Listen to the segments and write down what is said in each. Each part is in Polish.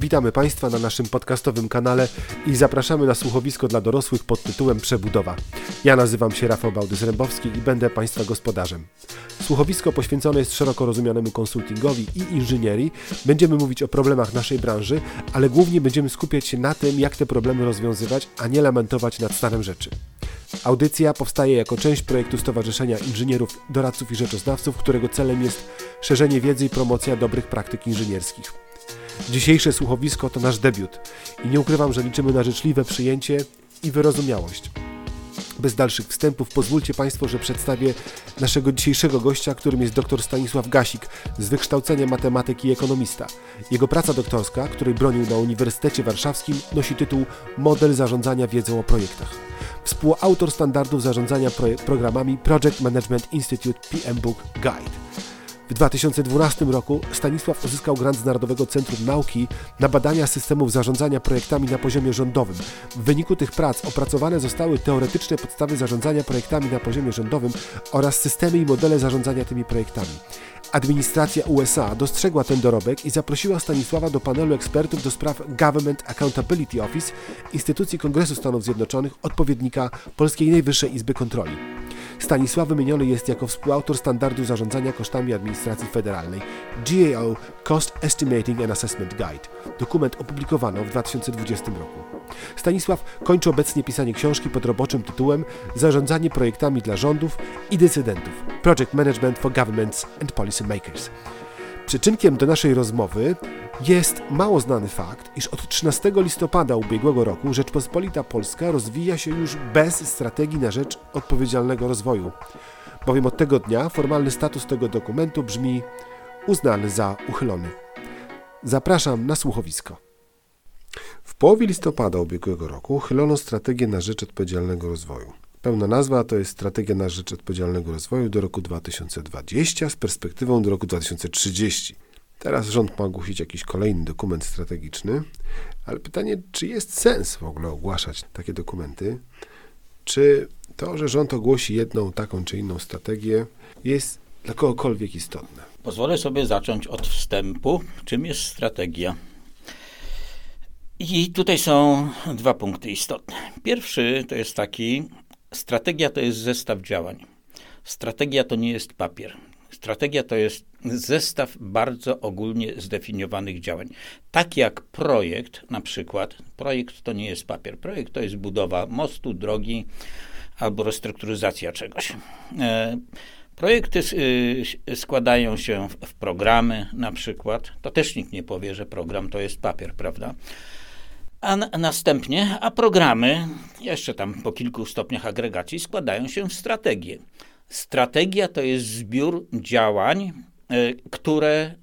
Witamy Państwa na naszym podcastowym kanale i zapraszamy na słuchowisko dla dorosłych pod tytułem Przebudowa. Ja nazywam się Rafał Bałdys-Rębowski i będę Państwa gospodarzem. Słuchowisko poświęcone jest szeroko rozumianemu konsultingowi i inżynierii. Będziemy mówić o problemach naszej branży, ale głównie będziemy skupiać się na tym, jak te problemy rozwiązywać, a nie lamentować nad stanem rzeczy. Audycja powstaje jako część projektu Stowarzyszenia Inżynierów, Doradców i Rzeczoznawców, którego celem jest szerzenie wiedzy i promocja dobrych praktyk inżynierskich. Dzisiejsze słuchowisko to nasz debiut i nie ukrywam, że liczymy na życzliwe przyjęcie i wyrozumiałość. Bez dalszych wstępów pozwólcie Państwo, że przedstawię naszego dzisiejszego gościa, którym jest dr Stanisław Gasik, z wykształcenia matematyki i ekonomista. Jego praca doktorska, której bronił na Uniwersytecie Warszawskim, nosi tytuł Model zarządzania wiedzą o projektach. Współautor standardów zarządzania programami Project Management Institute PM Book Guide. W 2012 roku Stanisław uzyskał grant z Narodowego Centrum Nauki na badania systemów zarządzania projektami na poziomie rządowym. W wyniku tych prac opracowane zostały teoretyczne podstawy zarządzania projektami na poziomie rządowym oraz systemy i modele zarządzania tymi projektami. Administracja USA dostrzegła ten dorobek i zaprosiła Stanisława do panelu ekspertów do spraw Government Accountability Office, instytucji Kongresu Stanów Zjednoczonych, odpowiednika Polskiej Najwyższej Izby Kontroli. Stanisław wymieniony jest jako współautor standardu zarządzania kosztami administracji federalnej GAO Cost Estimating and Assessment Guide. Dokument opublikowano w 2020 roku. Stanisław kończy obecnie pisanie książki pod roboczym tytułem Zarządzanie projektami dla rządów i decydentów Project Management for Governments and Policy Makers. Przyczynkiem do naszej rozmowy jest mało znany fakt, iż od 13 listopada ubiegłego roku Rzeczpospolita Polska rozwija się już bez strategii na rzecz odpowiedzialnego rozwoju, bowiem od tego dnia formalny status tego dokumentu brzmi uznany za uchylony. Zapraszam na słuchowisko. W połowie listopada ubiegłego roku uchylono strategię na rzecz odpowiedzialnego rozwoju. Pełna nazwa to jest Strategia na rzecz odpowiedzialnego rozwoju do roku 2020 z perspektywą do roku 2030. Teraz rząd ma ogłosić jakiś kolejny dokument strategiczny, ale pytanie, czy jest sens w ogóle ogłaszać takie dokumenty? Czy to, że rząd ogłosi jedną taką czy inną strategię, jest dla kogokolwiek istotne? Pozwolę sobie zacząć od wstępu. Czym jest strategia? I tutaj są dwa punkty istotne. Pierwszy to jest taki, strategia to jest zestaw działań. Strategia to nie jest papier. Strategia to jest zestaw bardzo ogólnie zdefiniowanych działań. Tak jak projekt, na przykład, projekt to nie jest papier, projekt to jest budowa mostu, drogi albo restrukturyzacja czegoś. E, projekty y, składają się w programy, na przykład. To też nikt nie powie, że program to jest papier, prawda? A następnie, a programy, jeszcze tam po kilku stopniach agregacji, składają się w strategię. Strategia to jest zbiór działań, e, które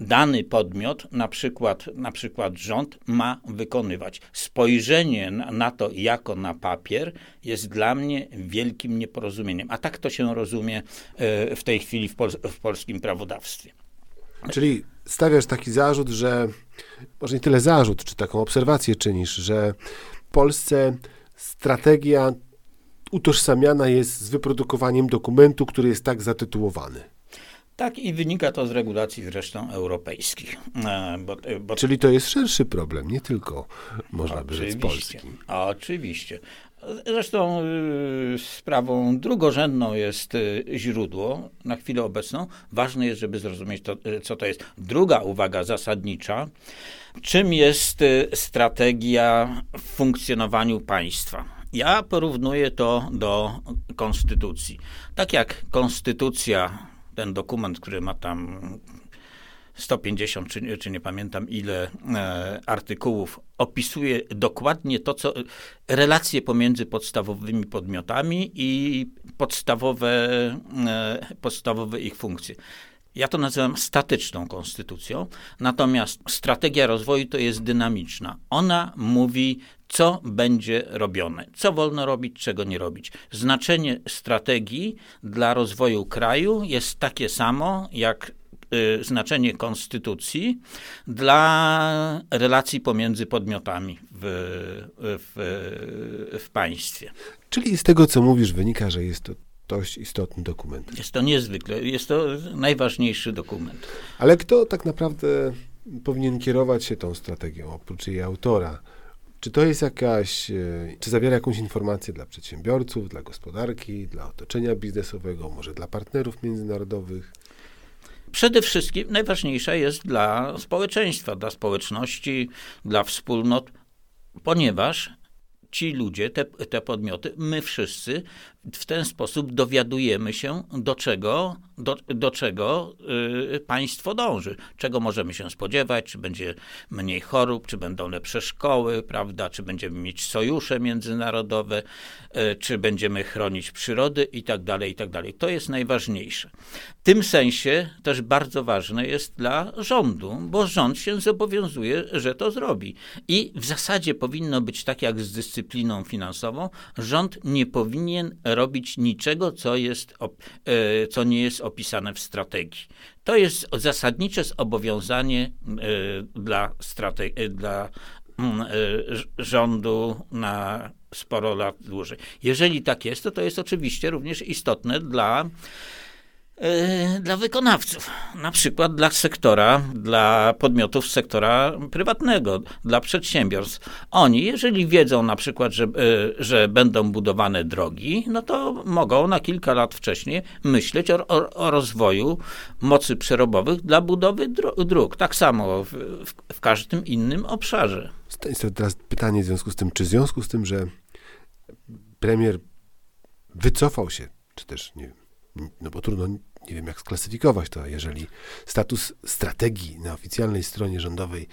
dany podmiot, na przykład, na przykład rząd, ma wykonywać. Spojrzenie na to jako na papier jest dla mnie wielkim nieporozumieniem. A tak to się rozumie e, w tej chwili w, pol w polskim prawodawstwie. Czyli stawiasz taki zarzut, że może nie tyle zarzut, czy taką obserwację czynisz, że w Polsce strategia utożsamiana jest z wyprodukowaniem dokumentu, który jest tak zatytułowany. Tak i wynika to z regulacji zresztą europejskich. E, bo, e, bo... Czyli to jest szerszy problem, nie tylko można by rzec polski. Oczywiście. Zresztą y, sprawą drugorzędną jest y, źródło na chwilę obecną. Ważne jest, żeby zrozumieć, to, y, co to jest. Druga uwaga zasadnicza. Czym jest strategia w funkcjonowaniu państwa? Ja porównuję to do konstytucji. Tak jak konstytucja, ten dokument, który ma tam 150, czy, czy nie pamiętam ile e, artykułów, opisuje dokładnie to, co relacje pomiędzy podstawowymi podmiotami i podstawowe, e, podstawowe ich funkcje. Ja to nazywam statyczną konstytucją, natomiast strategia rozwoju to jest dynamiczna. Ona mówi, co będzie robione, co wolno robić, czego nie robić. Znaczenie strategii dla rozwoju kraju jest takie samo jak znaczenie konstytucji dla relacji pomiędzy podmiotami w, w, w państwie. Czyli z tego, co mówisz, wynika, że jest to dość istotny dokument. Jest to niezwykle, jest to najważniejszy dokument. Ale kto tak naprawdę powinien kierować się tą strategią, oprócz jej autora? Czy to jest jakaś, e, czy zawiera jakąś informację dla przedsiębiorców, dla gospodarki, dla otoczenia biznesowego, może dla partnerów międzynarodowych? Przede wszystkim najważniejsza jest dla społeczeństwa, dla społeczności, dla wspólnot, ponieważ ci ludzie, te, te podmioty, my wszyscy w ten sposób dowiadujemy się, do czego, do, do czego y, państwo dąży, czego możemy się spodziewać, czy będzie mniej chorób, czy będą lepsze szkoły, prawda, czy będziemy mieć sojusze międzynarodowe, y, czy będziemy chronić przyrody i tak dalej, i tak dalej. To jest najważniejsze. W tym sensie też bardzo ważne jest dla rządu, bo rząd się zobowiązuje, że to zrobi. I w zasadzie powinno być tak jak z dyscypliną finansową, rząd nie powinien robić niczego, co, jest, e, co nie jest opisane w strategii. To jest zasadnicze zobowiązanie e, dla, strategi- dla e, rządu na sporo lat dłużej. Jeżeli tak jest, to to jest oczywiście również istotne dla E, dla wykonawców, na przykład dla sektora, dla podmiotów sektora prywatnego, dla przedsiębiorstw. Oni, jeżeli wiedzą na przykład, że, e, że będą budowane drogi, no to mogą na kilka lat wcześniej myśleć o, o, o rozwoju mocy przerobowych dla budowy dróg. Tak samo w, w, każdym innym obszarze. Teraz pytanie w związku z tym, czy w związku z tym, że premier wycofał się, czy też nie no bo trudno nie wiem jak sklasyfikować to, jeżeli status strategii na oficjalnej stronie rządowej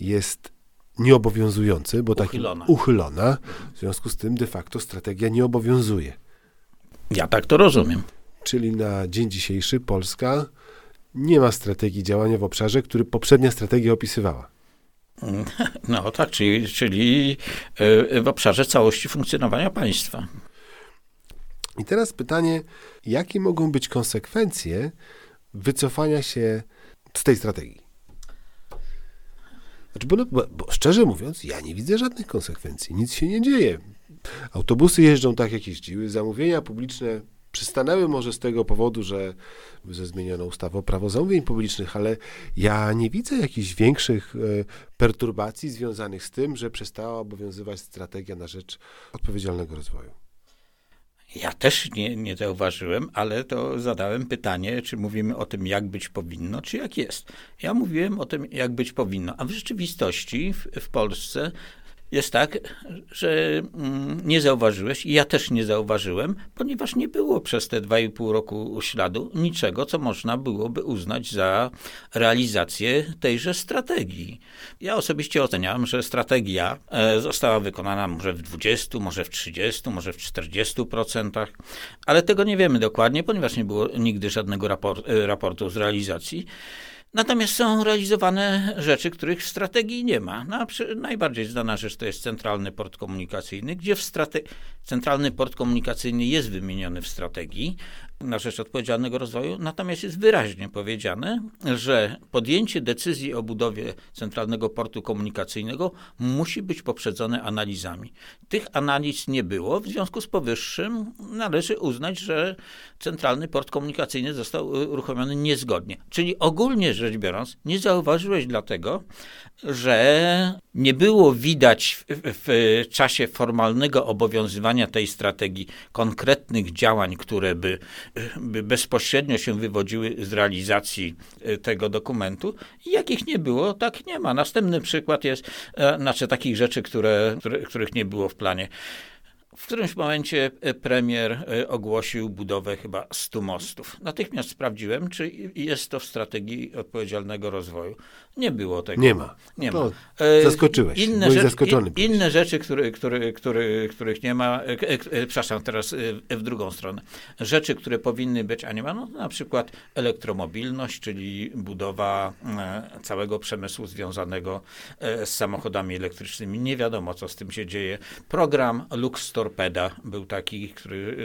jest nieobowiązujący, bo tak uchylona. uchylona, w związku z tym de facto strategia nie obowiązuje. Ja tak to rozumiem. Czyli na dzień dzisiejszy Polska nie ma strategii działania w obszarze, który poprzednia strategia opisywała. No tak, czyli, czyli e, w obszarze całości funkcjonowania państwa. I teraz pytanie, jakie mogą być konsekwencje wycofania się z tej strategii? Znaczy, bo, no, bo, bo, szczerze mówiąc, ja nie widzę żadnych konsekwencji. Nic się nie dzieje. Autobusy jeżdżą tak, jak jeździły, zamówienia publiczne przystanęły może z tego powodu, że ze zmienioną ustawą prawo zamówień publicznych, ale ja nie widzę jakichś większych e, perturbacji związanych z tym, że przestała obowiązywać strategia na rzecz odpowiedzialnego rozwoju. Ja też nie, nie zauważyłem, ale to zadałem pytanie, czy mówimy o tym, jak być powinno, czy jak jest. Ja mówiłem o tym, jak być powinno, a w rzeczywistości w, w Polsce jest tak, że mm, nie zauważyłeś i ja też nie zauważyłem, ponieważ nie było przez te dwa i pół roku śladu niczego, co można byłoby uznać za realizację tejże strategii. Ja osobiście oceniam, że strategia e, została wykonana może w 20, może w 30, może w 40%, ale tego nie wiemy dokładnie, ponieważ nie było nigdy żadnego raport, e, raportu z realizacji. Natomiast są realizowane rzeczy, których w strategii nie ma. No, najbardziej znana rzecz to jest centralny port komunikacyjny, gdzie w strate- centralny port komunikacyjny jest wymieniony w strategii, na rzecz odpowiedzialnego rozwoju, natomiast jest wyraźnie powiedziane, że podjęcie decyzji o budowie centralnego portu komunikacyjnego musi być poprzedzone analizami. Tych analiz nie było, w związku z powyższym należy uznać, że centralny port komunikacyjny został uruchomiony niezgodnie. Czyli ogólnie rzecz biorąc, nie zauważyłeś dlatego, że nie było widać w, w, czasie formalnego obowiązywania tej strategii konkretnych działań, które by, bezpośrednio się wywodziły z realizacji e, tego dokumentu. I jakich nie było, tak nie ma. Następny przykład jest, e, znaczy takich rzeczy, które, które, których nie było w planie. W którymś momencie e, premier e, ogłosił budowę chyba 100 mostów. Natychmiast sprawdziłem, czy jest to w strategii odpowiedzialnego rozwoju. Nie było tego. Nie ma. Nie ma. E, zaskoczyłeś. Inne, rzecz, zaskoczony in, inne rzeczy, który, który, który, których nie ma, e, e, przepraszam, teraz e, w drugą stronę. Rzeczy, które powinny być, a nie ma, no, na przykład elektromobilność, czyli budowa e, całego przemysłu związanego e, z samochodami elektrycznymi. Nie wiadomo, co z tym się dzieje. Program Lux Torpeda był taki, który,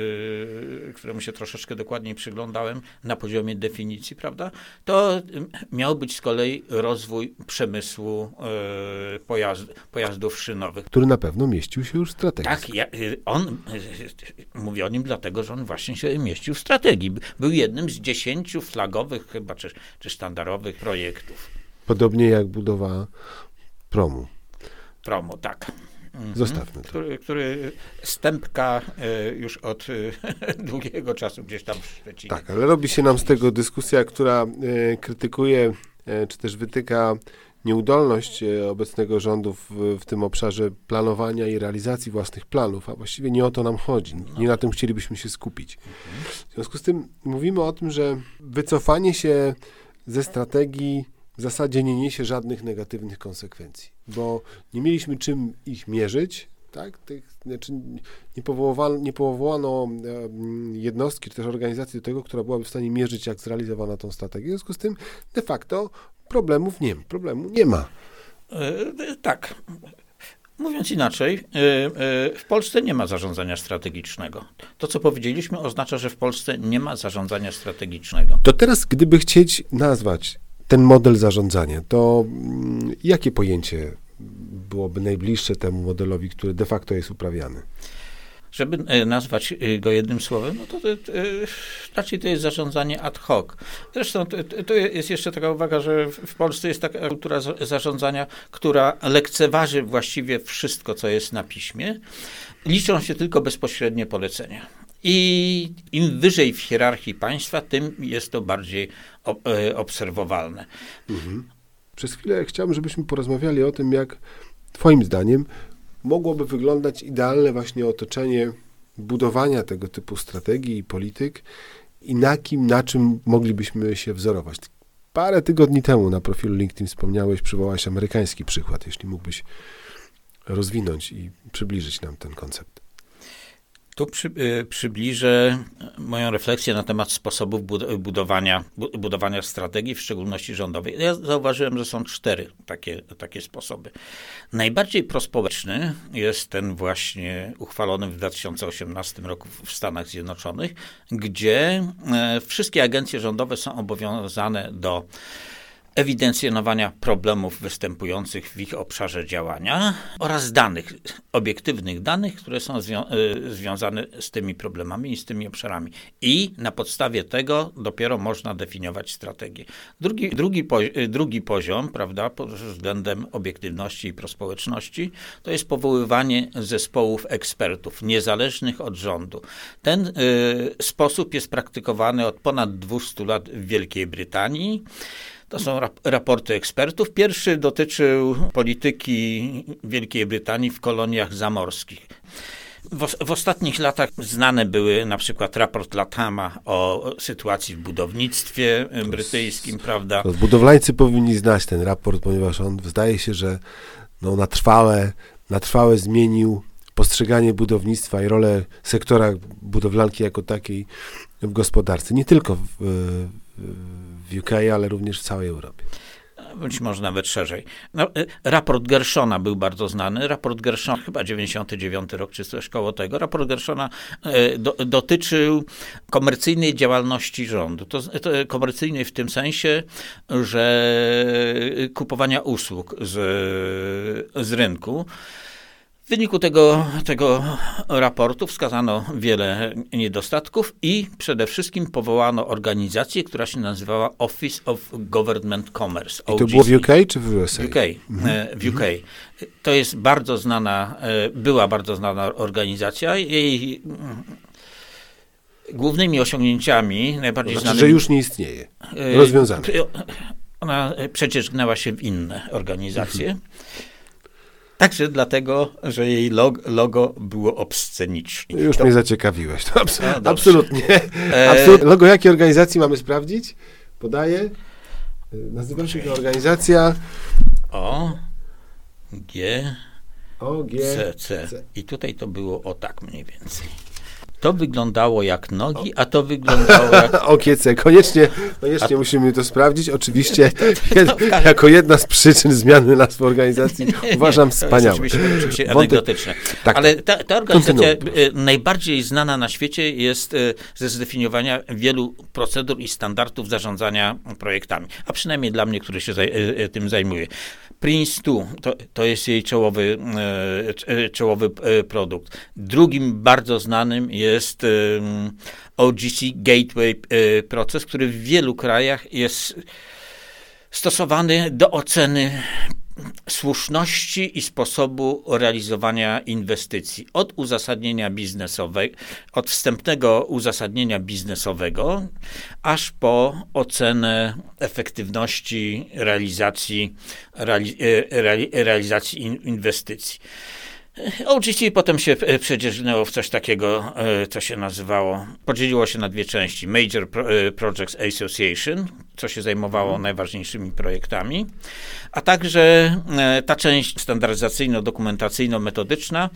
e, któremu się troszeczkę dokładniej przyglądałem na poziomie definicji, prawda? To miał być z kolei rozwój przemysłu pojazd, pojazdów szynowych. Który na pewno mieścił się już w strategii. Tak, ja, on, mówię o nim dlatego, że on właśnie się mieścił w strategii. Był jednym z dziesięciu flagowych chyba, czy, czy sztandarowych projektów. Podobnie jak budowa promu. Promu, tak. Mhm. Zostawmy to. Który, który stępka e, już od e, długiego czasu gdzieś tam w Szczecinie. Tak, ale robi się nam z tego dyskusja, która e, krytykuje, czy też wytyka nieudolność obecnego rządu w, w, tym obszarze planowania i realizacji własnych planów, a właściwie nie o to nam chodzi. Nie na tym chcielibyśmy się skupić. W związku z tym mówimy o tym, że wycofanie się ze strategii w zasadzie nie niesie żadnych negatywnych konsekwencji, bo nie mieliśmy czym ich mierzyć, tak? Tych, znaczy nie, powołano, nie powołano jednostki czy też organizacji do tego, która byłaby w stanie mierzyć, jak zrealizowana tą strategię. W związku z tym de facto problemów nie ma. Problemu nie ma. Yy, tak. Mówiąc inaczej, e, w Polsce nie ma zarządzania strategicznego. To, co powiedzieliśmy, oznacza, że w Polsce nie ma zarządzania strategicznego. To teraz, gdyby chcieć nazwać ten model zarządzania, to mm, jakie pojęcie byłoby najbliższe temu modelowi, który de facto jest uprawiany? Żeby e, nazwać e, go jednym słowem, no to, to, to raczej to jest zarządzanie ad hoc. Zresztą to, jest jeszcze taka uwaga, że w Polsce jest taka kultura zarządzania, która lekceważy właściwie wszystko, co jest na piśmie. Liczą się tylko bezpośrednie polecenia. I im wyżej w hierarchii państwa, tym jest to bardziej e, obserwowalne. Mhm. Przez chwilę chciałbym, żebyśmy porozmawiali o tym, jak Twoim zdaniem mogłoby wyglądać idealne właśnie otoczenie budowania tego typu strategii i polityk i na kim, na czym moglibyśmy się wzorować. Parę tygodni temu na profilu LinkedIn wspomniałeś, przywołałeś amerykański przykład, jeśli mógłbyś rozwinąć i przybliżyć nam ten koncept. Tu przy, y, przybliżę moją refleksję na temat sposobów budowania, budowania strategii, w szczególności rządowej. Ja zauważyłem, że są cztery takie, takie sposoby. Najbardziej prospołeczny jest ten właśnie uchwalony w 2018 roku w Stanach Zjednoczonych, gdzie e, wszystkie agencje rządowe są obowiązane do ewidencjonowania problemów występujących w ich obszarze działania oraz danych, obiektywnych danych, które są zwią y, związane z tymi problemami i z tymi obszarami. I na podstawie tego dopiero można definiować strategię. Drugi, drugi, po, y, drugi poziom, prawda, pod względem obiektywności i prospołeczności, to jest powoływanie zespołów ekspertów, niezależnych od rządu. Ten y, sposób jest praktykowany od ponad 200 lat w Wielkiej Brytanii. To są raporty ekspertów. Pierwszy dotyczył polityki Wielkiej Brytanii w koloniach zamorskich. W, w, ostatnich latach znane były na przykład raport Latama o sytuacji w budownictwie brytyjskim, prawda? budowlańcy powinni znać ten raport, ponieważ on zdaje się, że no, na, trwałe, na trwałe zmienił postrzeganie budownictwa i rolę sektora budowlanki jako takiej w gospodarce. Nie tylko w, w UK, ale również w całej Europie. Być może nawet szerzej. No, y, raport Gershona był bardzo znany. Raport Gershona, chyba 99 rok, czy coś koło tego. Raport Gershona y, do, dotyczył komercyjnej działalności rządu. To, to komercyjnej w tym sensie, że kupowania usług z, z rynku. W wyniku tego, tego raportu wskazano wiele niedostatków i przede wszystkim powołano organizację, która się nazywała Office of Government Commerce. I to było w UK czy w USA? UK. Mhm. W UK. To jest bardzo znana, e, była bardzo znana organizacja. Jej mm, głównymi osiągnięciami, najbardziej to znaczy, znanymi... że już nie istnieje. E, Rozwiązane. Ona przecież gnęła się w inne organizacje. Mhm. Także dlatego, że jej logo, było obsceniczne. Już to... mnie zaciekawiłeś. To abs no, absolutnie. E... absolutnie. Logo jakiej organizacji mamy sprawdzić? Podaję. E, nazywa się to organizacja O G O G C, C. I tutaj to było o tak mniej więcej. To wyglądało jak nogi, a to wyglądało jak... Okiece, koniecznie, koniecznie musimy to sprawdzić. Oczywiście jed, jako jedna z przyczyn zmiany nazwy organizacji nie, uważam wspaniałe. Oczywiście, oczywiście anegdotyczne. Tak, Ale ta, ta organizacja kontynuuj. najbardziej znana na świecie jest e, ze zdefiniowania wielu procedur i standardów zarządzania projektami. A przynajmniej dla mnie, który się zaj e, tym zajmuje. Prince 2 to, to jest jej czołowy, e, czołowy produkt. Drugim bardzo znanym jest OGC Gateway proces, który w wielu krajach jest stosowany do oceny słuszności i sposobu realizowania inwestycji. Od uzasadnienia biznesowego, od wstępnego uzasadnienia biznesowego, aż po ocenę efektywności realizacji, reali, reali, realizacji inwestycji. OGC potem się e, przedzierzgnęło w coś takiego, e, co się nazywało, podzieliło się na dwie części. Major e, Projects Association, co się zajmowało mhm. najważniejszymi projektami, a także ta część standaryzacyjno-dokumentacyjno-metodyczna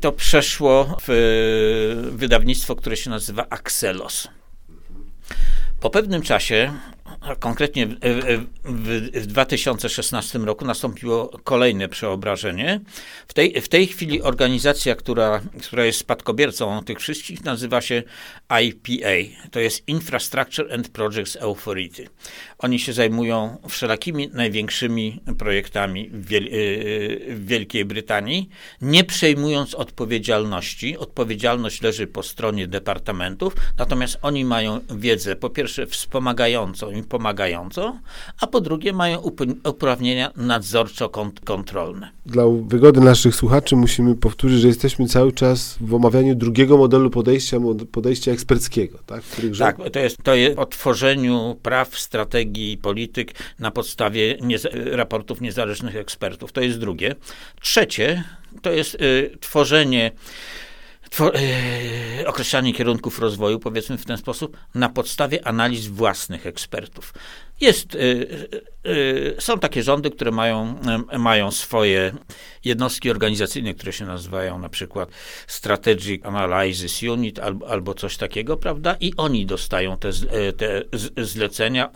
to przeszło w wydawnictwo, które się nazywa Axelos. Po pewnym czasie konkretnie w, w 2016 roku nastąpiło kolejne przeobrażenie. W tej, w tej chwili organizacja, która, która jest spadkobiercą tych wszystkich, nazywa się IPA. To jest Infrastructure and Projects Authority. Oni się zajmują wszelakimi największymi projektami w, Wiel w Wielkiej Brytanii, nie przejmując odpowiedzialności. Odpowiedzialność leży po stronie departamentów, natomiast oni mają wiedzę, po pierwsze, wspomagającą i a po drugie mają uprawnienia nadzorczo-kontrolne. Dla wygody naszych słuchaczy musimy powtórzyć, że jesteśmy cały czas w omawianiu drugiego modelu podejścia, podejścia eksperckiego. Tak, tak to, jest, to jest o tworzeniu praw, strategii i polityk na podstawie raportów niezależnych ekspertów. To jest drugie. Trzecie to jest y, tworzenie określanie kierunków rozwoju, powiedzmy w ten sposób, na podstawie analiz własnych ekspertów. Jest, y, y, y, są takie rządy, które mają, mają swoje jednostki organizacyjne, które się nazywają na przykład Strategic Analysis Unit albo, albo coś takiego, prawda? I oni dostają te, te zlecenia,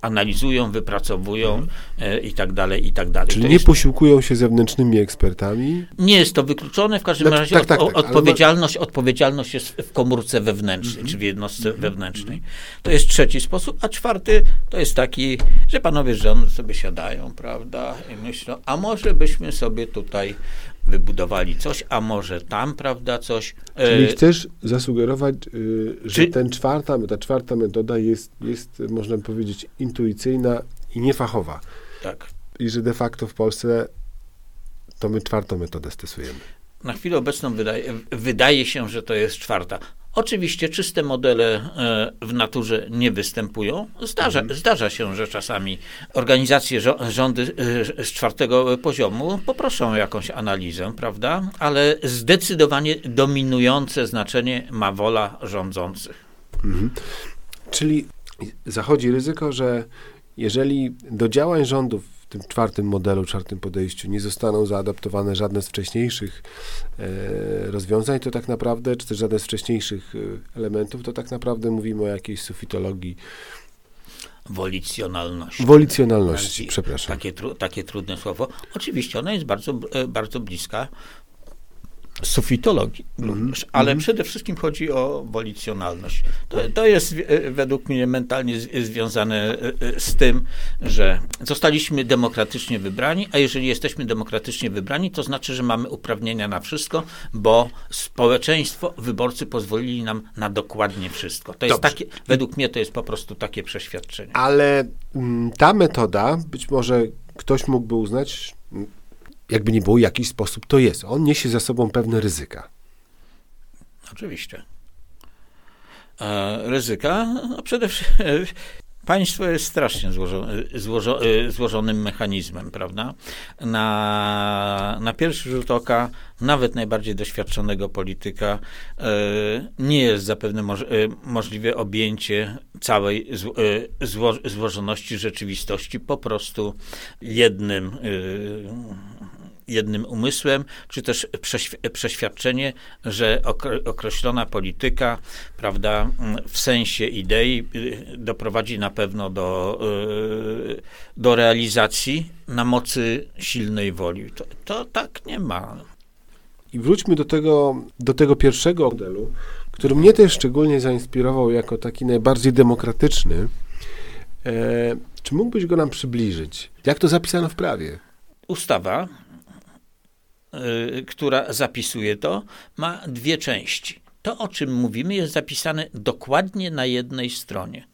analizują, wypracowują mhm. i tak dalej, i tak dalej. Czyli to nie jest, posiłkują się zewnętrznymi ekspertami? Nie jest to wykluczone, w każdym znaczy, razie tak, tak, tak, odpowiedzialność, odpowiedzialność jest w komórce wewnętrznej, mhm. czy w jednostce mhm. wewnętrznej. To jest trzeci sposób, a czwarty to jest taki, że panowie żoną sobie siadają, prawda, i myślą, a może byśmy sobie tutaj wybudowali coś, a może tam, prawda, coś. Czyli e, chcesz zasugerować, y, że Czy... ten czwarta, ta czwarta metoda jest, jest, można powiedzieć, intuicyjna i niefachowa. Tak. I że de facto w Polsce to my czwartą metodę stosujemy. Na chwilę obecną wydaje, wydaje się, że to jest czwarta. Oczywiście czyste modele e, w naturze nie występują. Zdarza, mhm. zdarza się, że czasami organizacje, rządy e, z czwartego poziomu poproszą o jakąś analizę, prawda? Ale zdecydowanie dominujące znaczenie ma wola rządzących. Mhm. Czyli zachodzi ryzyko, że jeżeli do działań rządów tym czwartym modelu, czwartym podejściu nie zostaną zaadaptowane żadne z wcześniejszych e, rozwiązań, to tak naprawdę, czy też żadne z wcześniejszych e, elementów, to tak naprawdę mówimy o jakiejś sufitologii. Wolicjonalności. Wolicjonalności, przepraszam. Takie, takie trudne słowo. Oczywiście ona jest bardzo, e, bardzo bliska sufitologii mm -hmm. ale mm -hmm. przede wszystkim chodzi o wolicjonalność. To, to jest e, według mnie mentalnie z, związane e, e, z tym, że zostaliśmy demokratycznie wybrani, a jeżeli jesteśmy demokratycznie wybrani, to znaczy, że mamy uprawnienia na wszystko, bo społeczeństwo, wyborcy pozwolili nam na dokładnie wszystko. To jest takie, według mnie to jest po prostu takie przeświadczenie. Ale mm, ta metoda, być może ktoś mógłby uznać, jakby nie było, jakiś sposób to jest. On niesie za sobą pewne ryzyka. Oczywiście. E, ryzyka? No przede wszystkim Państwo jest strasznie złożo, złożo, złożonym mechanizmem, prawda? Na, na pierwszy rzut oka nawet najbardziej doświadczonego polityka e, nie jest zapewne moż, e, możliwe objęcie całej e, zło, złożoności rzeczywistości po prostu jednym jednym umysłem, czy też przeświadczenie, że określona polityka, prawda, w sensie idei y, doprowadzi na pewno do, y, do realizacji na mocy silnej woli. To, to tak nie ma. I wróćmy do tego, do tego pierwszego modelu, który mnie też szczególnie zainspirował jako taki najbardziej demokratyczny. E, czy mógłbyś go nam przybliżyć? Jak to zapisano w prawie? Ustawa która zapisuje to, ma dwie części. To, o czym mówimy, jest zapisane dokładnie na jednej stronie.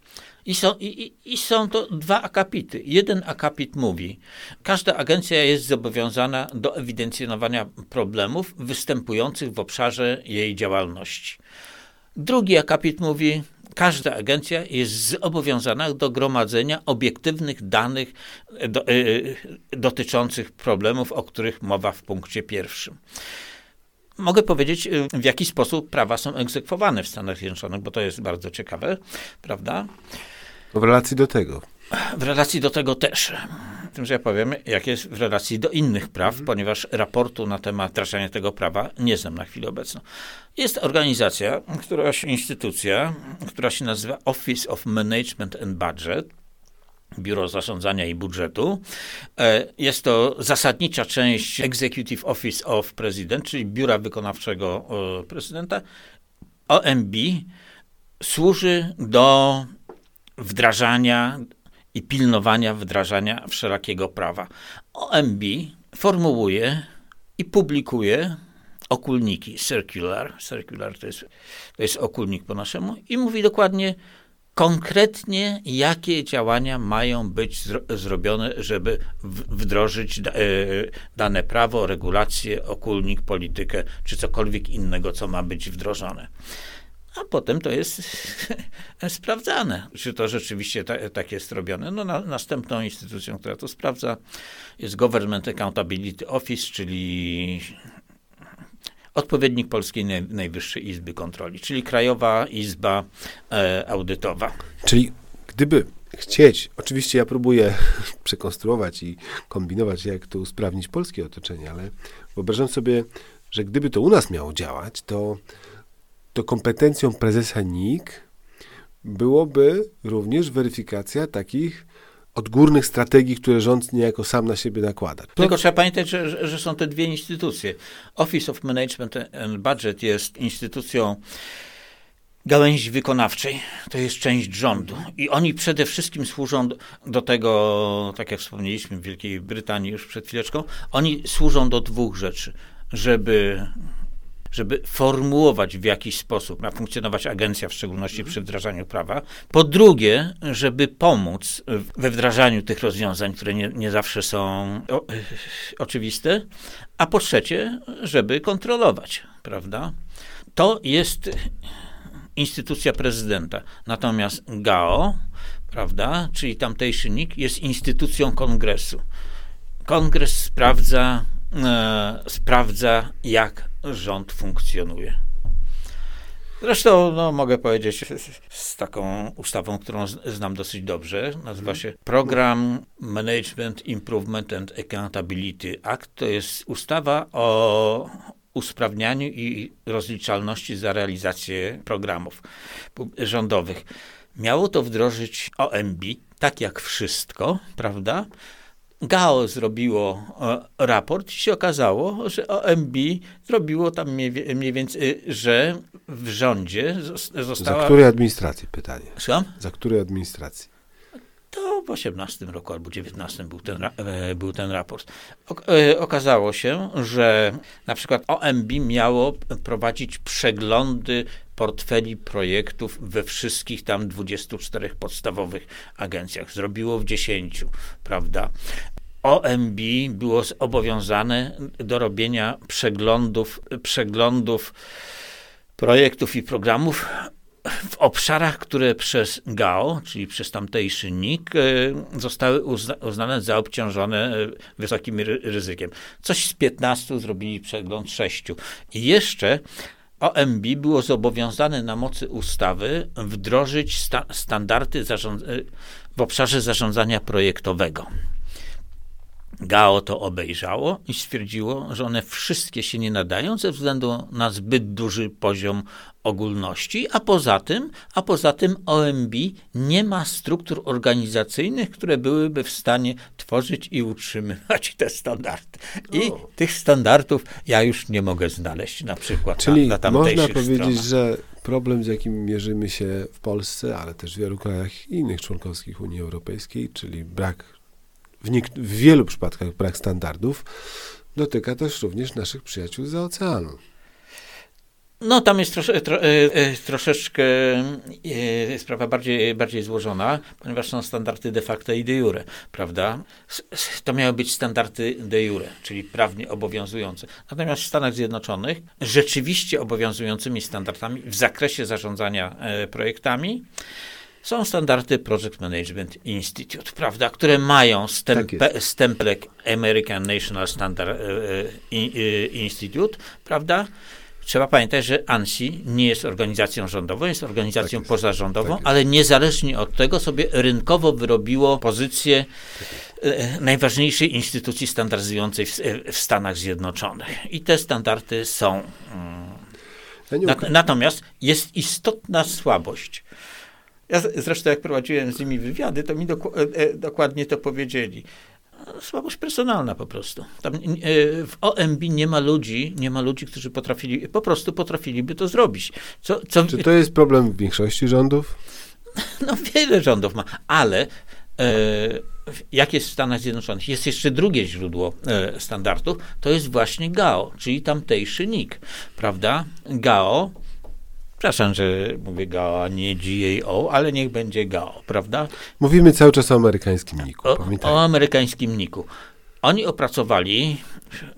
I są, i, I są to dwa akapity. Jeden akapit mówi, każda agencja jest zobowiązana do ewidencjonowania problemów występujących w obszarze jej działalności. Drugi akapit mówi, każda agencja jest zobowiązana do gromadzenia obiektywnych danych do, y, dotyczących problemów, o których mowa w punkcie pierwszym. Mogę powiedzieć, w jaki sposób prawa są egzekwowane w Stanach Zjednoczonych, bo to jest bardzo ciekawe, prawda? W relacji do tego. W relacji do tego też. Tym, że ja powiem, jak jest w relacji do innych praw, mhm. ponieważ raportu na temat wdrażania tego prawa nie znam na chwilę obecną. Jest organizacja, któraś instytucja, która się nazywa Office of Management and Budget. Biuro Zarządzania i Budżetu. E, jest to zasadnicza część Executive Office of President, czyli Biura Wykonawczego e, Prezydenta. OMB służy do wdrażania i pilnowania wdrażania wszelakiego prawa. OMB formułuje i publikuje okulniki, circular, circular to jest, to jest okulnik po naszemu, i mówi dokładnie, konkretnie, jakie działania mają być zro zrobione, żeby wdrożyć da, e, dane prawo, regulacje, okulnik, politykę, czy cokolwiek innego, co ma być wdrożone a potem to jest sprawdzane, czy to rzeczywiście ta, tak jest robione. No, na, następną instytucją, która to sprawdza, jest Government Accountability Office, czyli odpowiednik Polskiej Najwyższej Izby Kontroli, czyli Krajowa Izba e, Audytowa. Czyli gdyby chcieć, oczywiście ja próbuję przekonstruować i kombinować, jak to usprawnić polskie otoczenie, ale wyobrażam sobie, że gdyby to u nas miało działać, to to kompetencją prezesa NIK byłoby również weryfikacja takich odgórnych strategii, które rząd niejako sam na siebie nakłada. Tylko trzeba pamiętać, że, że są te dwie instytucje. Office of Management and Budget jest instytucją gałęzi wykonawczej, to jest część rządu. I oni przede wszystkim służą do tego, tak jak wspomnieliśmy w Wielkiej Brytanii już przed chwileczką, oni służą do dwóch rzeczy. Żeby żeby formułować w jakiś sposób, ma funkcjonować agencja, w szczególności przy wdrażaniu prawa. Po drugie, żeby pomóc we wdrażaniu tych rozwiązań, które nie, nie zawsze są o, oczywiste. A po trzecie, żeby kontrolować, prawda? To jest instytucja prezydenta. Natomiast GAO, prawda, czyli tamtejszy NIK, jest instytucją kongresu. Kongres sprawdza, e, sprawdza jak rząd funkcjonuje. Zresztą no, mogę powiedzieć z taką ustawą, którą znam dosyć dobrze. Nazywa się Program Management Improvement and Accountability Act. To jest ustawa o usprawnianiu i rozliczalności za realizację programów rządowych. Miało to wdrożyć OMB, tak jak wszystko, prawda? GAO zrobiło e, raport i się okazało, że OMB zrobiło tam mniej, więcej, że w rządzie została... Za której administracji pytanie? Słucham? Za której administracji? To w 18 roku albo 19 był ten, e, był ten raport. E, okazało się, że na przykład OMB miało prowadzić przeglądy portfeli projektów we wszystkich tam 24 podstawowych agencjach. Zrobiło w 10, prawda? OMB było zobowiązane do robienia przeglądów, przeglądów projektów i programów w obszarach, które przez GAO, czyli przez tamtejszy NIK, e, zostały uzna uznane za obciążone e, wysokim ryzykiem. Coś z 15 zrobili przegląd 6. I jeszcze OMB było zobowiązane na mocy ustawy wdrożyć sta standardy w obszarze zarządzania projektowego. GAO to obejrzało i stwierdziło, że one wszystkie się nie nadają ze względu na zbyt duży poziom ogólności, a poza tym, a poza tym OMB nie ma struktur organizacyjnych, które byłyby w stanie tworzyć i utrzymywać te standardy. I o. tych standardów ja już nie mogę znaleźć na przykład Czyli na, na można powiedzieć, stronach. że problem, z jakim mierzymy się w Polsce, ale też w wielu krajach innych członkowskich Unii Europejskiej, czyli brak w, w wielu przypadkach brak standardów dotyka też również naszych przyjaciół za oceanu. No, tam jest trosze, tro, troszeczkę sprawa bardziej, bardziej złożona, ponieważ są standardy de facto i de jure, prawda? To miały być standardy de jure, czyli prawnie obowiązujące. Natomiast w Stanach Zjednoczonych rzeczywiście obowiązującymi standardami w zakresie zarządzania projektami są standardy Project Management Institute, prawda, które mają stempe, tak stemplek American National Standard Institute, prawda? Trzeba pamiętać, że ANSI nie jest organizacją rządową, jest organizacją tak jest, pozarządową, tak ale niezależnie od tego sobie rynkowo wyrobiło pozycję e, najważniejszej instytucji standaryzującej w, w, Stanach Zjednoczonych. I te standardy są. Mm, natomiast jest istotna słabość. Ja zresztą jak prowadziłem z nimi wywiady, to mi doku, e, e, dokładnie to powiedzieli słabość personalna po prostu. Tam, e, w OMB nie ma ludzi, nie ma ludzi, którzy potrafili, po prostu potrafiliby to zrobić. Co, co... Czy to jest problem w większości rządów? No wiele rządów ma, ale e, jak jest w Stanach Zjednoczonych, jest jeszcze drugie źródło e, standardów, to jest właśnie GAO, czyli tamtejszy NIK, prawda? GAO Przepraszam, że mówię GAO, a nie GAO, ale niech będzie GAO, prawda? Mówimy cały czas o amerykańskim NIK-u. O, o amerykańskim NIK-u. Oni opracowali,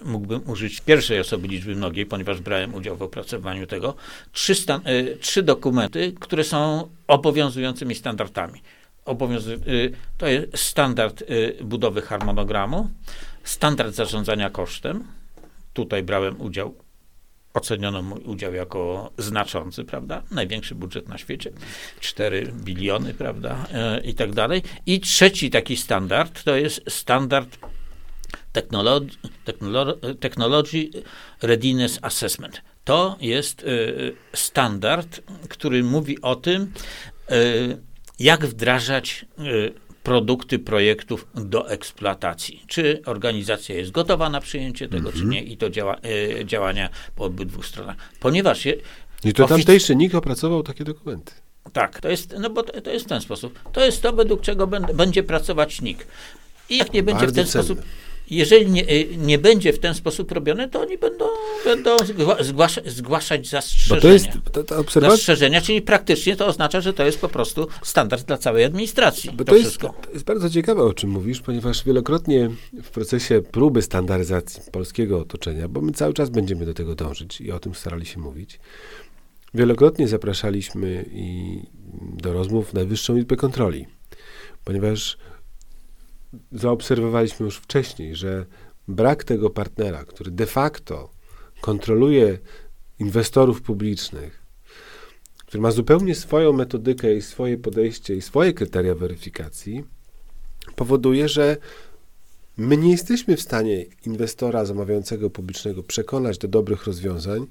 mógłbym użyć pierwszej osoby liczby mnogiej, ponieważ brałem udział w opracowaniu tego, trzy, stan, y, trzy dokumenty, które są obowiązującymi standardami. Obowiązu, y, to jest standard y, budowy harmonogramu, standard zarządzania kosztem. Tutaj brałem udział oceniono mój udział jako znaczący, prawda? Największy budżet na świecie, 4 biliony, prawda? E, I tak dalej. I trzeci taki standard to jest standard Technology, Readiness Assessment. To jest e, standard, który mówi o tym, e, jak wdrażać produkty projektów do eksploatacji. Czy organizacja jest gotowa na przyjęcie tego, czy mhm. nie i to działa, e, działania po obydwu stronach. Ponieważ je, I to tamtejszy NIK opracował takie dokumenty. Tak, to jest, no bo to, to jest w ten sposób. To jest to, według czego będzie pracować NIK. I jak nie będzie Bardzo w ten cenne. sposób jeżeli nie, y, nie będzie w ten sposób robione, to oni będą, będą zgłasza, zgłaszać zastrzeżenia. to jest, to, to obserwacja... Zastrzeżenia, czyli praktycznie to oznacza, że to jest po prostu standard dla całej administracji. Bo to, to jest, jest, bardzo ciekawe, o czym mówisz, ponieważ wielokrotnie w procesie próby standaryzacji polskiego otoczenia, bo my cały czas będziemy do tego dążyć i o tym starali się mówić, wielokrotnie zapraszaliśmy i do rozmów Najwyższą Izbę Kontroli, ponieważ zaobserwowaliśmy już wcześniej, że brak tego partnera, który de facto kontroluje inwestorów publicznych, który ma zupełnie swoją metodykę i swoje podejście i swoje kryteria weryfikacji, powoduje, że My nie jesteśmy w stanie inwestora zamawiającego publicznego przekonać do dobrych rozwiązań,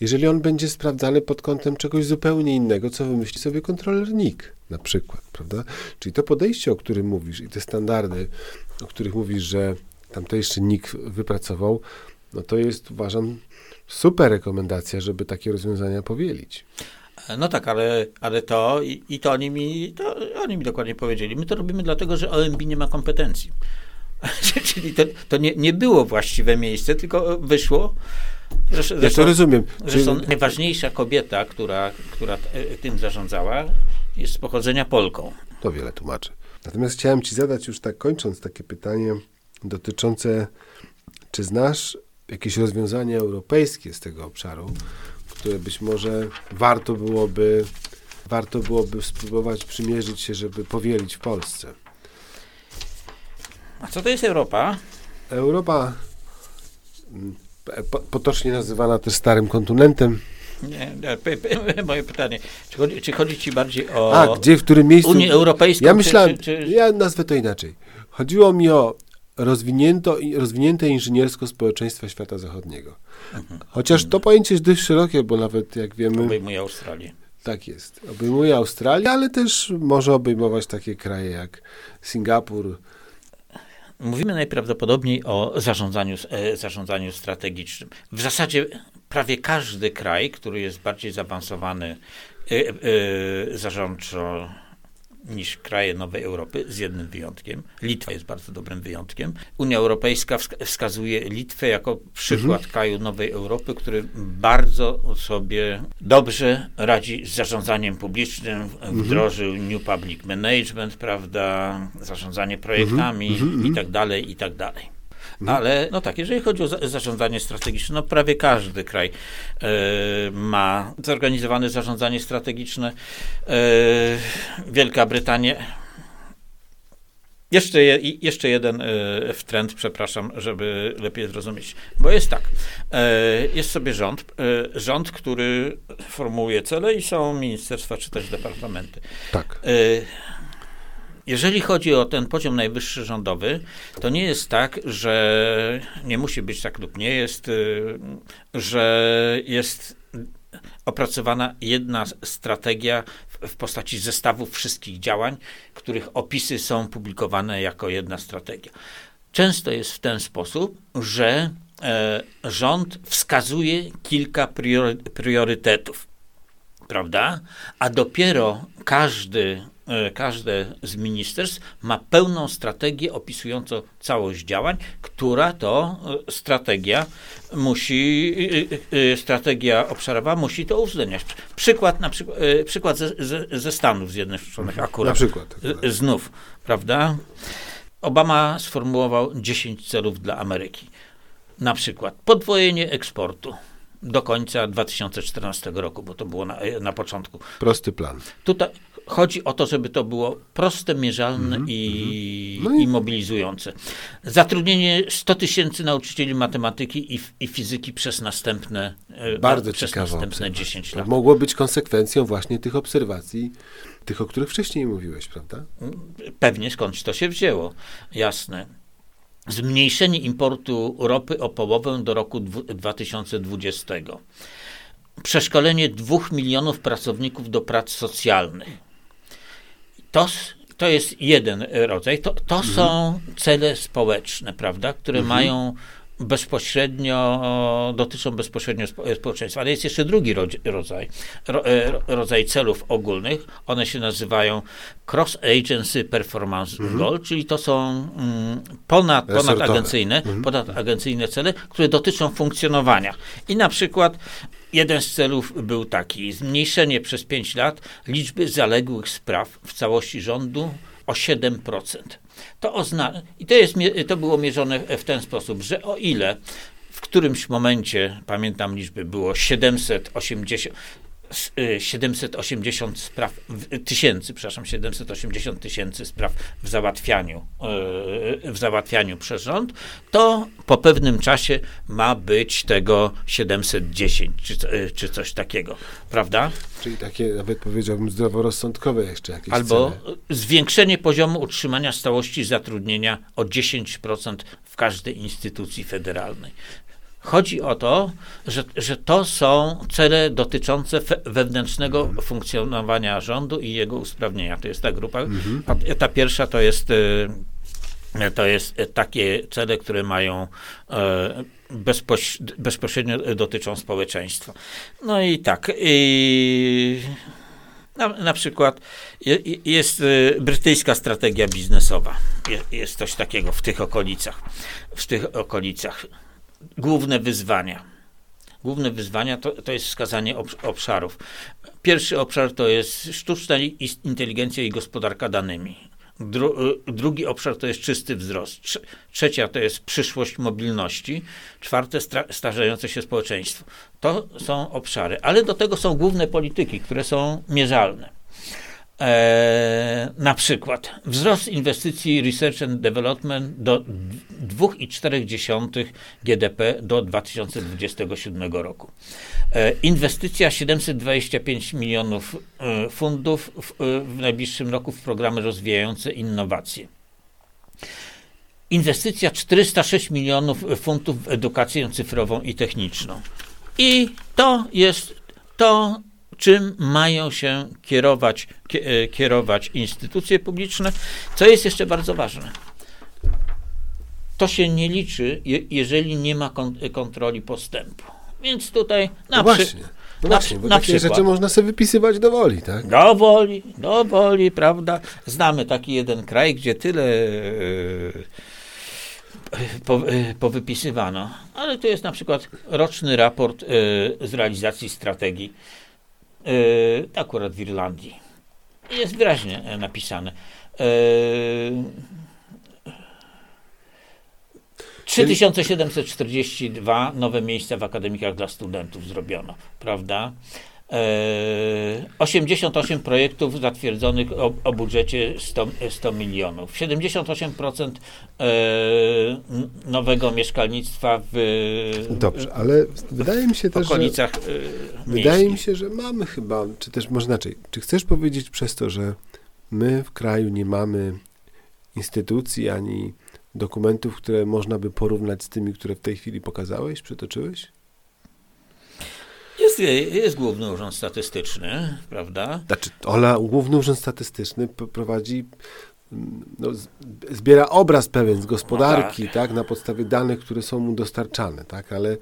jeżeli on będzie sprawdzany pod kątem czegoś zupełnie innego, co wymyśli sobie kontroler NIK na przykład, prawda? Czyli to podejście, o którym mówisz i te standardy, o których mówisz, że tamtejszy NIK wypracował, no to jest, uważam, super rekomendacja, żeby takie rozwiązania powielić. No tak, ale, ale to i, i to, oni mi, to oni mi dokładnie powiedzieli. My to robimy dlatego, że OMB nie ma kompetencji. Czyli to, to nie, nie było właściwe miejsce, tylko wyszło. Zresztą, ja to rozumiem. Zresztą Czyli... najważniejsza kobieta, która, która tym zarządzała, jest z pochodzenia Polką. To wiele tłumaczy. Natomiast chciałem Ci zadać już tak kończąc takie pytanie dotyczące, czy znasz jakieś rozwiązania europejskie z tego obszaru, które być może warto byłoby, warto byłoby spróbować przymierzyć się, żeby powielić w Polsce? A co to jest Europa? Europa, mm, potocznie nazywana też Starym Kontynentem. Nie, nie moje pytanie, czy chodzi, czy chodzi, ci bardziej o A, gdzie, w którym miejscu? Unię Europejską? Ja myślałem, czy, czy... ja nazwę to inaczej. Chodziło mi o rozwinięte inżyniersko społeczeństwa świata zachodniego. Mhm. Chociaż to pojęcie jest dość szerokie, bo nawet jak wiemy... Obejmuje Australię. Tak jest. Obejmuje Australię, ale też może obejmować takie kraje jak Singapur, Mówimy najprawdopodobniej o zarządzaniu, e, zarządzaniu strategicznym. W zasadzie prawie każdy kraj, który jest bardziej zaawansowany e, e, zarządczo, niż kraje Nowej Europy, z jednym wyjątkiem. Litwa jest bardzo dobrym wyjątkiem. Unia Europejska wskazuje Litwę jako przykład mhm. kraju Nowej Europy, który bardzo sobie dobrze radzi z zarządzaniem publicznym, mhm. wdrożył New Public Management, prawda, zarządzanie projektami mhm. mhm. i tak dalej, i tak dalej. Mhm. Ale no tak, jeżeli chodzi o za zarządzanie strategiczne, no prawie każdy kraj e, ma zorganizowane zarządzanie strategiczne. E, Wielka Brytania jeszcze, je, jeszcze jeden y, trend, przepraszam, żeby lepiej zrozumieć. Bo jest tak, y, jest sobie rząd, y, rząd, który formułuje cele i są ministerstwa czy też departamenty. Tak. Jeżeli chodzi o ten poziom najwyższy rządowy, to nie jest tak, że nie musi być tak lub nie jest, y, że jest opracowana jedna strategia w postaci zestawu wszystkich działań, których opisy są publikowane jako jedna strategia. Często jest w ten sposób, że e, rząd wskazuje kilka priorytetów, prawda? A dopiero każdy każde z ministerstw ma pełną strategię opisującą całość działań, która to e, strategia musi, e, strategia obszarowa musi to uwzględniać. Przykład, na przykład, przykład ze, ze, Stanów Zjednoczonych akurat. Na przykład. Znów, prawda? Obama sformułował 10 celów dla Ameryki. Na przykład podwojenie eksportu do końca 2014 roku, bo to było na, na początku. Prosty plan. Tutaj chodzi o to, żeby to było proste, mierzalne mm -hmm, i, no i... i, mobilizujące. Zatrudnienie 100 tysięcy nauczycieli matematyki i, i, fizyki przez następne, e, Bardzo przez następne 10 lat. Mogło być konsekwencją właśnie tych obserwacji, tych, o których wcześniej mówiłeś, prawda? Pewnie skądś to się wzięło, jasne zmniejszenie importu ropy o połowę do roku 2020. Przeszkolenie dwóch milionów pracowników do prac socjalnych. To, to jest jeden rodzaj. To, to mhm. są cele społeczne, prawda, które mhm. mają bezpośrednio, dotyczą bezpośrednio społeczeństwa. Ale jest jeszcze drugi rodzaj, e, rodzaj celów ogólnych. One się nazywają Cross Agency Performance mhm. Goal, czyli to są mm, ponad, ponadagencyjne, mhm. ponadagencyjne cele, które dotyczą funkcjonowania. I na przykład Jeden z celów był taki: zmniejszenie przez 5 lat liczby zaległych spraw w całości rządu o 7%. To ozna- I to, jest, to było mierzone w ten sposób, że o ile w którymś momencie, pamiętam liczby, było 780, 780 spraw, tysięcy, przepraszam, 780 tysięcy spraw w załatwianiu, e, w załatwianiu przez rząd, to po pewnym czasie ma być tego 710 czy, czy coś takiego, prawda? Czyli takie, nawet powiedziałbym, zdroworozsądkowe jeszcze jakieś Albo cele. zwiększenie poziomu utrzymania stałości zatrudnienia o 10% w każdej instytucji federalnej. Chodzi o to, że, że to są cele dotyczące wewnętrznego mhm. funkcjonowania rządu i jego usprawnienia. To jest ta grupa. Mhm. Ta pierwsza to jest y, to jest takie cele, które mają e, bezpośrednio dotyczą społeczeństwa. No i tak. I na, na przykład jest brytyjska strategia biznesowa. Jest coś takiego w tych okolicach. W tych okolicach główne wyzwania. Główne wyzwania to, to jest wskazanie obszarów. Pierwszy obszar to jest sztuczna inteligencja i gospodarka danymi. Dru, y, drugi obszar to jest czysty wzrost. Trzecia to jest przyszłość mobilności. Czwarte starzejące się społeczeństwo. To są obszary, ale do tego są główne polityki, które są mierzalne. E, na przykład wzrost inwestycji research and development do 2,4 GDP do 2027 roku. E, inwestycja 725 milionów e, fundów w, e, w najbliższym roku w programy rozwijające innowacje. Inwestycja 406 milionów funtów w edukację cyfrową i techniczną. I to jest to czym mają się kierować, e, kierować instytucje publiczne, co jest jeszcze bardzo ważne. To się nie liczy, jeżeli nie ma kontroli postępu. Więc tutaj na, no przy, No na, właśnie, bo na takie przykład. rzeczy można sobie wypisywać do woli, tak? Do woli, do woli, prawda? Znamy taki jeden kraj, gdzie tyle e, po, e, powypisywano, ale to jest na przykład roczny raport e, z realizacji strategii, e, akurat w Irlandii. Jest wyraźnie e, napisane. E, 3742 nowe miejsca w akademikach dla studentów zrobiono, prawda? E, 88 projektów zatwierdzonych o, o budżecie 100, 100 milionów. 78% e, nowego mieszkalnictwa w Dobrze, ale wydaje mi się też, że... okolicach e, Wydaje mi się, że mamy chyba, czy też może inaczej, czy chcesz powiedzieć przez to, że my w kraju nie mamy instytucji ani dokumentów, które można by porównać z tymi, które w tej chwili pokazałeś, przytoczyłeś? Jest, jest Główny Urząd Statystyczny, prawda? Znaczy, Ola, Główny Urząd Statystyczny prowadzi, mm, no, zbiera obraz pewien z gospodarki, No tak. na podstawie danych, które są mu dostarczane, tak, ale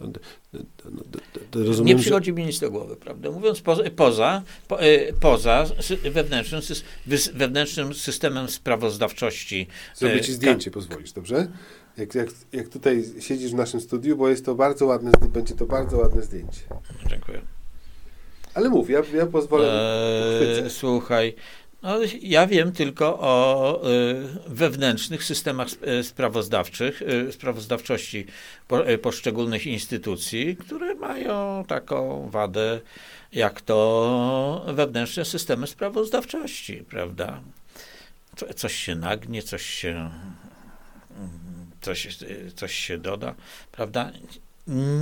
no, no, rozumiem, Nie że... przychodzi mi nic do głowy, prawda? Mówiąc poza, poza, po, e, poza wewnętrznym, wewnętrznym systemem sprawozdawczości. Zrobię e, ci ka- zdjęcie, pozwolisz, dobrze? Jak, jak, jak tutaj siedzisz w naszym studiu, bo jest to bardzo ładne, będzie to bardzo ładne zdjęcie. Dziękuję. Ale mów, ja, ja pozwolę. E, chwycę. słuchaj, no, ja wiem tylko o e, wewnętrznych systemach e, sprawozdawczych, e, sprawozdawczości po, poszczególnych instytucji, które mają taką wadę, jak to wewnętrzne systemy sprawozdawczości, prawda? Co- Coś się nagnie, coś się, coś, coś się doda, prawda?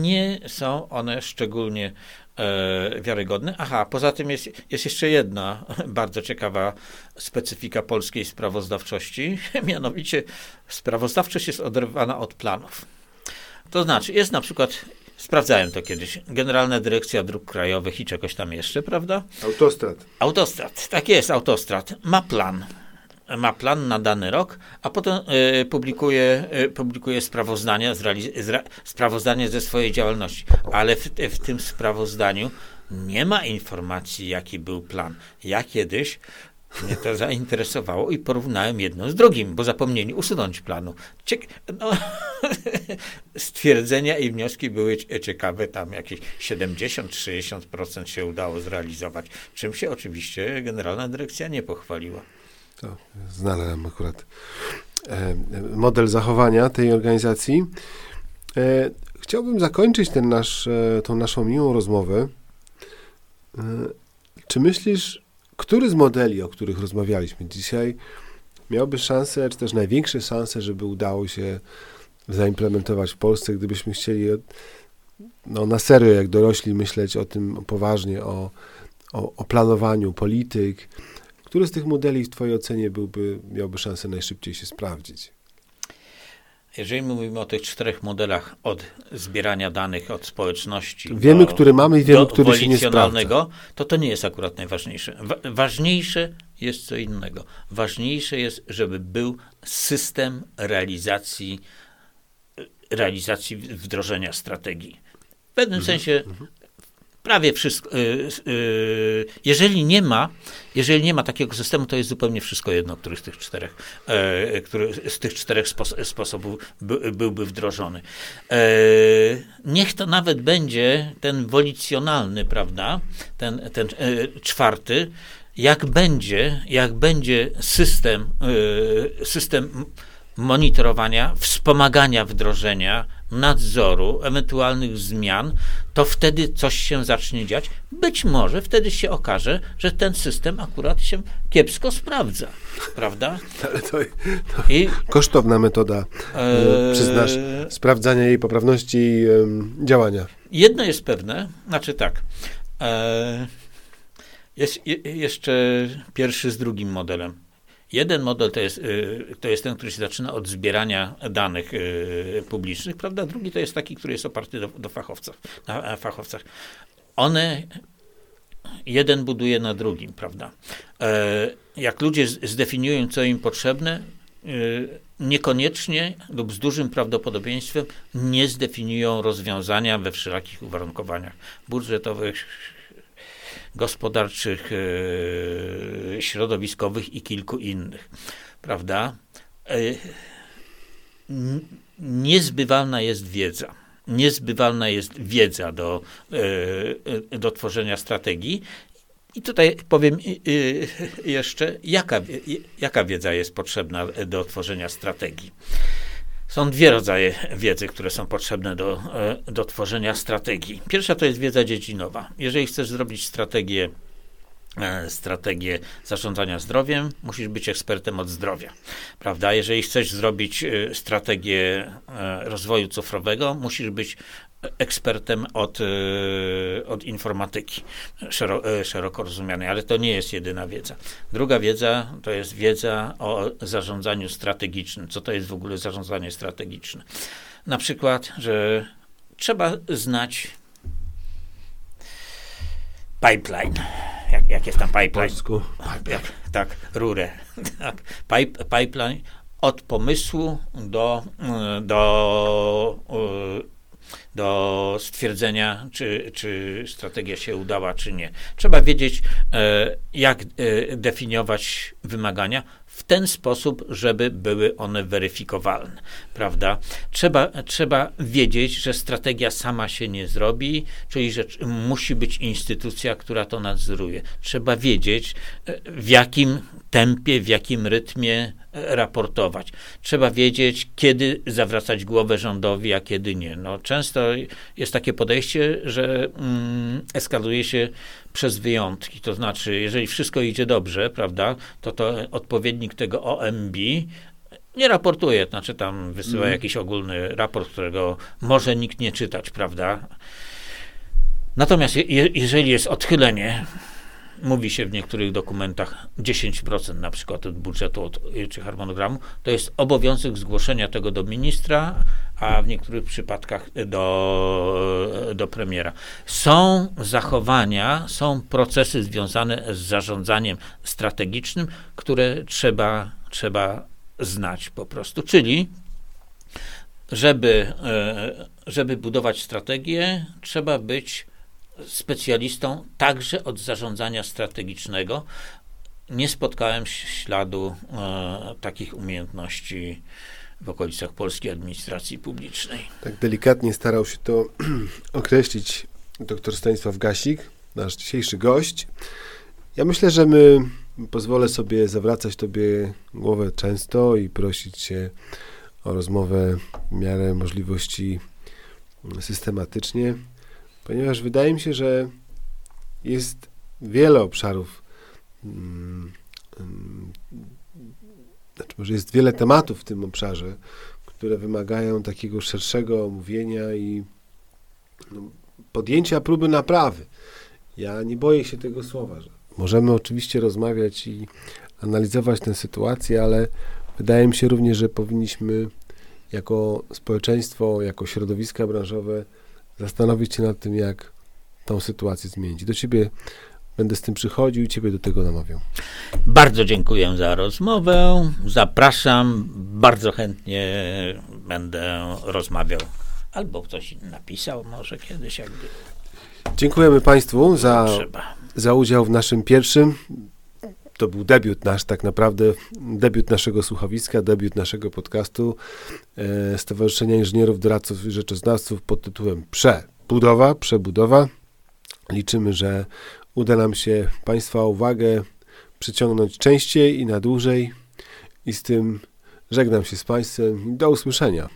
Nie są one szczególnie e, wiarygodne. Aha, poza tym jest, jest jeszcze jedna bardzo ciekawa specyfika polskiej sprawozdawczości, mianowicie sprawozdawczość jest oderwana od planów. To znaczy, jest na przykład, sprawdzałem to kiedyś, Generalna Dyrekcja Dróg Krajowych i czegoś tam jeszcze, prawda? Autostrad. Autostrad, tak jest, autostrad. Ma plan. Ma plan na dany rok, a potem e, publikuje, e, publikuje sprawozdania, sprawozdanie ze swojej działalności. Ale w, w tym sprawozdaniu nie ma informacji, jaki był plan. Ja kiedyś mnie to zainteresowało i porównałem jedno z drugim, bo zapomnieli usunąć planu. Ciek- no, stwierdzenia i wnioski były cie- ciekawe, tam jakieś 70-60% się udało zrealizować, czym się oczywiście Generalna Dyrekcja nie pochwaliła. To znalazłem akurat e, model zachowania tej organizacji. E, chciałbym zakończyć ten nasz, e, tą naszą miłą rozmowę. Czy myślisz, który z modeli, o których rozmawialiśmy dzisiaj, miałby szansę, czy też największe szanse, żeby udało się zaimplementować w Polsce, gdybyśmy chcieli no, na serio, jak dorośli, myśleć o tym poważnie, o, o, o planowaniu polityk, który z tych modeli w Twojej ocenie byłby, miałby szansę najszybciej się sprawdzić? Jeżeli mówimy o tych czterech modelach od zbierania danych od społeczności. Wiemy, do, który mamy i wiemy, który się nie wolicjonalnego, to to nie jest akurat najważniejsze. Wa- ważniejsze jest co innego. Ważniejsze jest, żeby był system realizacji, realizacji wdrożenia strategii. W pewnym sensie prawie wszystko. y, y, Jeżeli nie ma, jeżeli nie ma takiego systemu, to jest zupełnie wszystko jedno, który z tych czterech, e, który z tych czterech spos- sposobów by, byłby wdrożony. E, Niech to nawet będzie ten wolicjonalny, prawda? Ten, ten e, czwarty. Jak będzie, jak będzie system, e, system monitorowania, wspomagania wdrożenia, nadzoru, ewentualnych zmian, to wtedy coś się zacznie dziać. Być może wtedy się okaże, że ten system akurat się kiepsko sprawdza, prawda? Ale to, I kosztowna metoda, e, e, przyznasz, sprawdzania jej poprawności i działania. Jedno jest pewne, znaczy tak. E, jest je, jeszcze pierwszy z drugim modelem. Jeden model to jest, y, to jest ten, który się zaczyna od zbierania danych y, publicznych, prawda? Drugi to jest taki, który jest oparty do, do fachowców, na fachowcach. One jeden buduje na drugim, prawda? E, jak ludzie zdefiniują, co im potrzebne, niekoniecznie lub z dużym prawdopodobieństwem nie zdefiniują rozwiązania we wszelakich uwarunkowaniach budżetowych, gospodarczych, środowiskowych i kilku innych. Prawda? Niezbywalna jest wiedza niezbywalna jest wiedza do, e, do tworzenia strategii. I tutaj powiem jeszcze, jaka, jaka wiedza jest potrzebna do tworzenia strategii. Są dwie rodzaje wiedzy, które są potrzebne do, e, do tworzenia strategii. Pierwsza to jest wiedza dziedzinowa. Jeżeli chcesz zrobić strategię E, strategię zarządzania zdrowiem, musisz być ekspertem od zdrowia, prawda? Jeżeli chcesz zrobić e, strategię rozwoju cyfrowego, musisz być ekspertem od, od informatyki, szeroko rozumianej, ale to nie jest jedyna wiedza. Druga wiedza to jest wiedza o zarządzaniu strategicznym. Co to jest w ogóle zarządzanie strategiczne? Na przykład, że trzeba znać pipeline jak, jak jest tam pipeline. Jak, tak, rurę. Tak, pipe, pipeline od pomysłu do, do, do stwierdzenia, czy, czy strategia się udała, czy nie. Trzeba wiedzieć, e, jak e, definiować wymagania, w ten sposób, żeby były one weryfikowalne, prawda? Trzeba, trzeba wiedzieć, że strategia sama się nie zrobi, czyli że musi być instytucja, która to nadzoruje. Trzeba wiedzieć, e, w jakim tempie, w jakim rytmie e, raportować. Trzeba wiedzieć, kiedy zawracać głowę rządowi, a kiedy nie. No, często jest takie podejście, że mm, eskaluje się przez wyjątki. To znaczy, jeżeli wszystko idzie dobrze, prawda, to to odpowiednik tego OMB nie raportuje, znaczy tam wysyła mm. jakiś ogólny raport, którego może nikt nie czytać, prawda. Natomiast je, jeżeli jest odchylenie mówi się w niektórych dokumentach 10% na przykład od budżetu od, czy harmonogramu, to jest obowiązek zgłoszenia tego do ministra, a w niektórych przypadkach do, do premiera. Są zachowania, są procesy związane z zarządzaniem strategicznym, które trzeba, trzeba znać po prostu. Czyli żeby, e, żeby budować strategię, trzeba być specjalistą także od zarządzania strategicznego. Nie spotkałem śladu e, takich umiejętności w okolicach polskiej administracji publicznej. Tak delikatnie starał się to określić dr Stanisław Gasik, nasz dzisiejszy gość. Ja myślę, że my pozwolę sobie zawracać tobie głowę często i prosić cię o rozmowę w miarę możliwości systematycznie ponieważ wydaje mi się, że jest wiele obszarów, mm, mm, znaczy może jest wiele tematów w tym obszarze, które wymagają takiego szerszego omówienia i no, podjęcia próby naprawy. Ja nie boję się tego słowa. Że możemy oczywiście rozmawiać i analizować tę sytuację, ale wydaje mi się również, że powinniśmy jako społeczeństwo, jako środowiska branżowe zastanowić się nad tym, jak tą sytuację zmienić. Do ciebie będę z tym przychodził i ciebie do tego namawiał. Bardzo dziękuję za rozmowę. Zapraszam. Bardzo chętnie będę rozmawiał. Albo ktoś napisał może kiedyś, jakby. Dziękujemy Państwu za, za udział w naszym pierwszym. To był debiut nasz, tak naprawdę, debiut naszego słuchowiska, debiut naszego podcastu e, Stowarzyszenia Inżynierów, Doradców i Rzeczoznawców pod tytułem Przebudowa, Przebudowa. Liczymy, że uda nam się Państwa uwagę przyciągnąć częściej i na dłużej. I z tym żegnam się z Państwem. Do usłyszenia.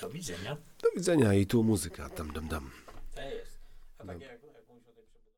Do widzenia. Do widzenia i tu muzyka. Dam, dam, dam. To jest. A tak